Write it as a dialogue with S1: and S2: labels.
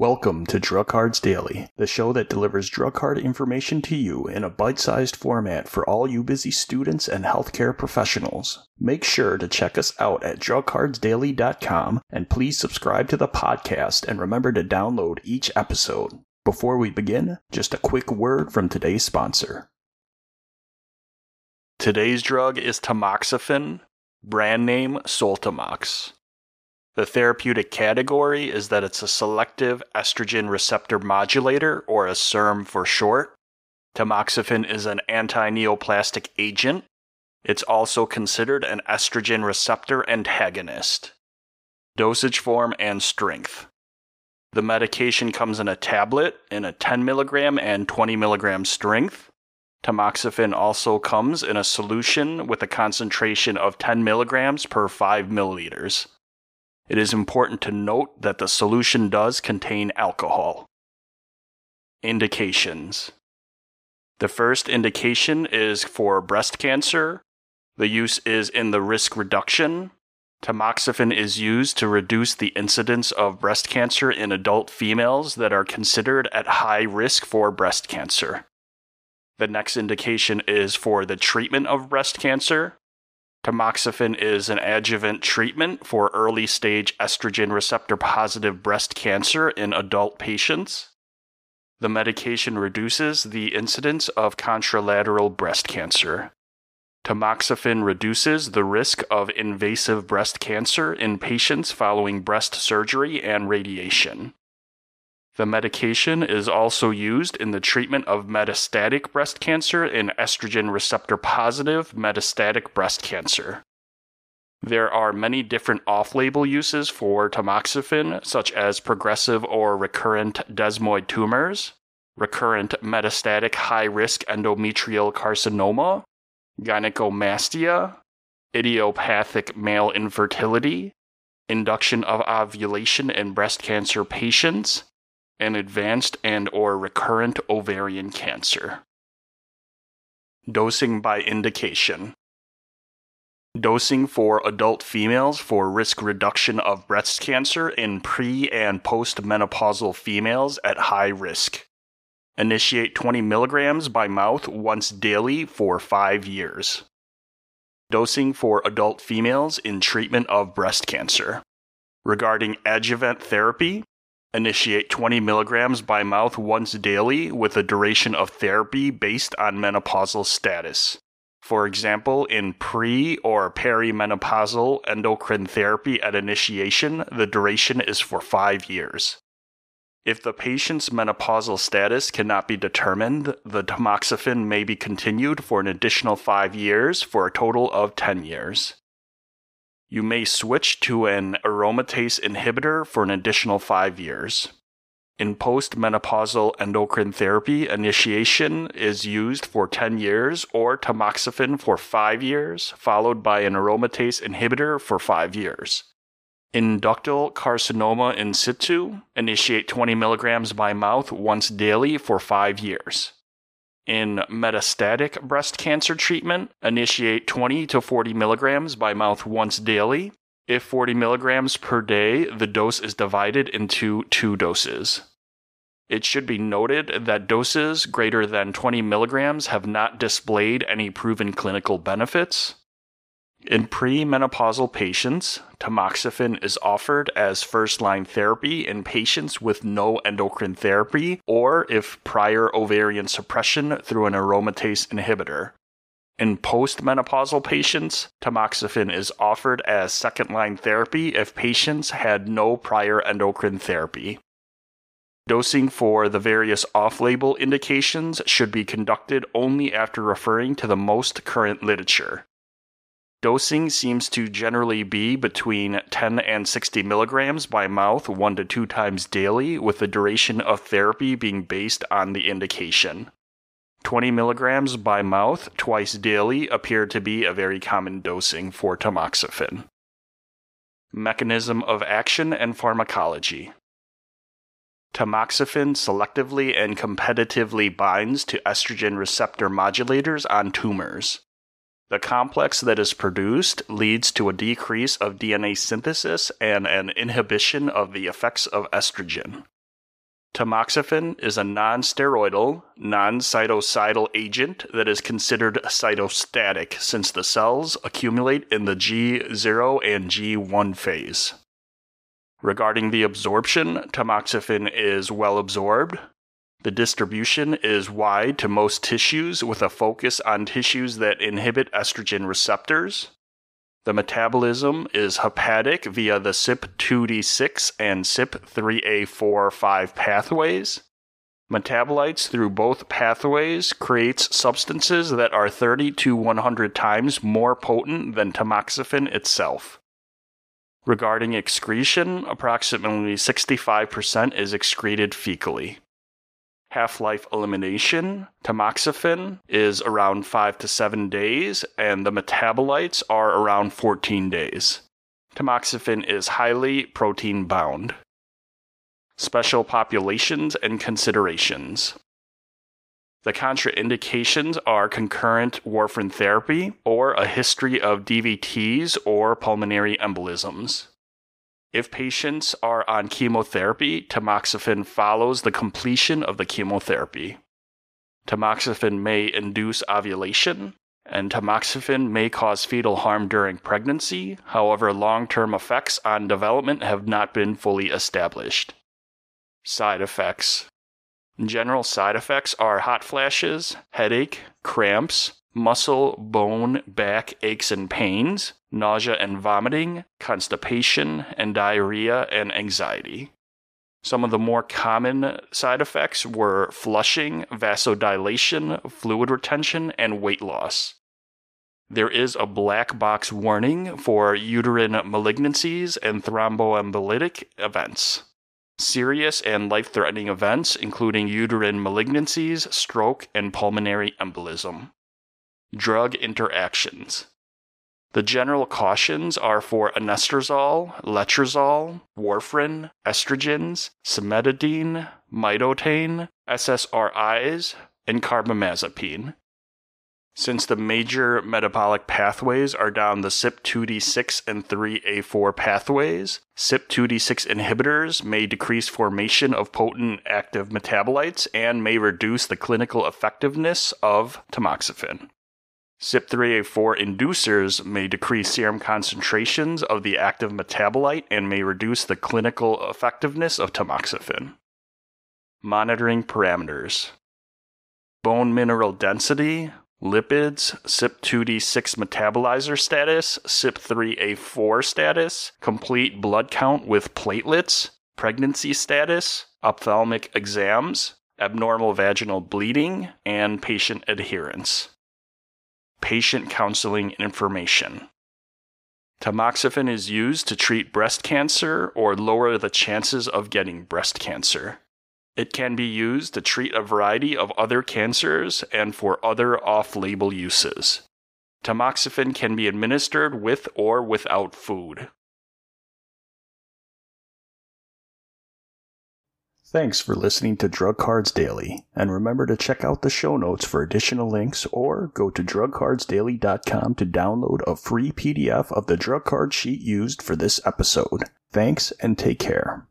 S1: Welcome to Drug Cards Daily, the show that delivers drug card information to you in a bite sized format for all you busy students and healthcare professionals. Make sure to check us out at drugcardsdaily.com and please subscribe to the podcast and remember to download each episode. Before we begin, just a quick word from today's sponsor. Today's drug is tamoxifen, brand name Soltamox. The therapeutic category is that it's a selective estrogen receptor modulator, or a SERM for short. Tamoxifen is an anti neoplastic agent. It's also considered an estrogen receptor antagonist. Dosage form and strength. The medication comes in a tablet in a 10 milligram and 20 milligram strength. Tamoxifen also comes in a solution with a concentration of 10 milligrams per 5 milliliters. It is important to note that the solution does contain alcohol. Indications The first indication is for breast cancer. The use is in the risk reduction. Tamoxifen is used to reduce the incidence of breast cancer in adult females that are considered at high risk for breast cancer. The next indication is for the treatment of breast cancer. Tamoxifen is an adjuvant treatment for early stage estrogen receptor positive breast cancer in adult patients. The medication reduces the incidence of contralateral breast cancer. Tamoxifen reduces the risk of invasive breast cancer in patients following breast surgery and radiation. The medication is also used in the treatment of metastatic breast cancer in estrogen receptor positive metastatic breast cancer. There are many different off label uses for tamoxifen, such as progressive or recurrent desmoid tumors, recurrent metastatic high risk endometrial carcinoma, gynecomastia, idiopathic male infertility, induction of ovulation in breast cancer patients, and advanced and or recurrent ovarian cancer. Dosing by indication. Dosing for adult females for risk reduction of breast cancer in pre and postmenopausal females at high risk. Initiate 20 milligrams by mouth once daily for 5 years. Dosing for adult females in treatment of breast cancer. Regarding adjuvant therapy, Initiate 20 milligrams by mouth once daily with a duration of therapy based on menopausal status. For example, in pre or perimenopausal endocrine therapy at initiation, the duration is for five years. If the patient's menopausal status cannot be determined, the tamoxifen may be continued for an additional five years for a total of 10 years you may switch to an aromatase inhibitor for an additional five years. In postmenopausal endocrine therapy, initiation is used for 10 years or tamoxifen for 5 years, followed by an aromatase inhibitor for 5 years. In ductal carcinoma in situ, initiate 20 milligrams by mouth once daily for 5 years. In metastatic breast cancer treatment, initiate 20 to 40 milligrams by mouth once daily. If 40 milligrams per day, the dose is divided into two doses. It should be noted that doses greater than 20 milligrams have not displayed any proven clinical benefits. In premenopausal patients, tamoxifen is offered as first line therapy in patients with no endocrine therapy or if prior ovarian suppression through an aromatase inhibitor. In postmenopausal patients, tamoxifen is offered as second line therapy if patients had no prior endocrine therapy. Dosing for the various off label indications should be conducted only after referring to the most current literature. Dosing seems to generally be between 10 and 60 milligrams by mouth one to two times daily, with the duration of therapy being based on the indication. 20 milligrams by mouth twice daily appear to be a very common dosing for tamoxifen. Mechanism of action and pharmacology. Tamoxifen selectively and competitively binds to estrogen receptor modulators on tumors. The complex that is produced leads to a decrease of DNA synthesis and an inhibition of the effects of estrogen. Tamoxifen is a non steroidal, non cytocidal agent that is considered cytostatic since the cells accumulate in the G0 and G1 phase. Regarding the absorption, tamoxifen is well absorbed. The distribution is wide to most tissues with a focus on tissues that inhibit estrogen receptors. The metabolism is hepatic via the CYP2D6 and CYP3A4-5 pathways. Metabolites through both pathways creates substances that are 30 to 100 times more potent than tamoxifen itself. Regarding excretion, approximately 65% is excreted fecally. Half life elimination, tamoxifen, is around 5 to 7 days, and the metabolites are around 14 days. Tamoxifen is highly protein bound. Special populations and considerations. The contraindications are concurrent warfarin therapy or a history of DVTs or pulmonary embolisms. If patients are on chemotherapy, tamoxifen follows the completion of the chemotherapy. Tamoxifen may induce ovulation, and tamoxifen may cause fetal harm during pregnancy. However, long term effects on development have not been fully established. Side effects General side effects are hot flashes, headache, cramps, muscle, bone, back aches and pains, nausea and vomiting, constipation, and diarrhea and anxiety. Some of the more common side effects were flushing, vasodilation, fluid retention, and weight loss. There is a black box warning for uterine malignancies and thromboembolic events. Serious and life threatening events, including uterine malignancies, stroke, and pulmonary embolism. Drug interactions. The general cautions are for anastrozole, letrozole, warfarin, estrogens, cimetidine, mitotane, SSRIs, and carbamazepine. Since the major metabolic pathways are down the CYP2D6 and 3A4 pathways, CYP2D6 inhibitors may decrease formation of potent active metabolites and may reduce the clinical effectiveness of tamoxifen. CYP3A4 inducers may decrease serum concentrations of the active metabolite and may reduce the clinical effectiveness of tamoxifen. Monitoring parameters bone mineral density, lipids, CYP2D6 metabolizer status, CYP3A4 status, complete blood count with platelets, pregnancy status, ophthalmic exams, abnormal vaginal bleeding, and patient adherence patient counseling information. Tamoxifen is used to treat breast cancer or lower the chances of getting breast cancer. It can be used to treat a variety of other cancers and for other off label uses. Tamoxifen can be administered with or without food.
S2: Thanks for listening to Drug Cards Daily, and remember to check out the show notes for additional links or go to drugcardsdaily.com to download a free PDF of the drug card sheet used for this episode. Thanks and take care.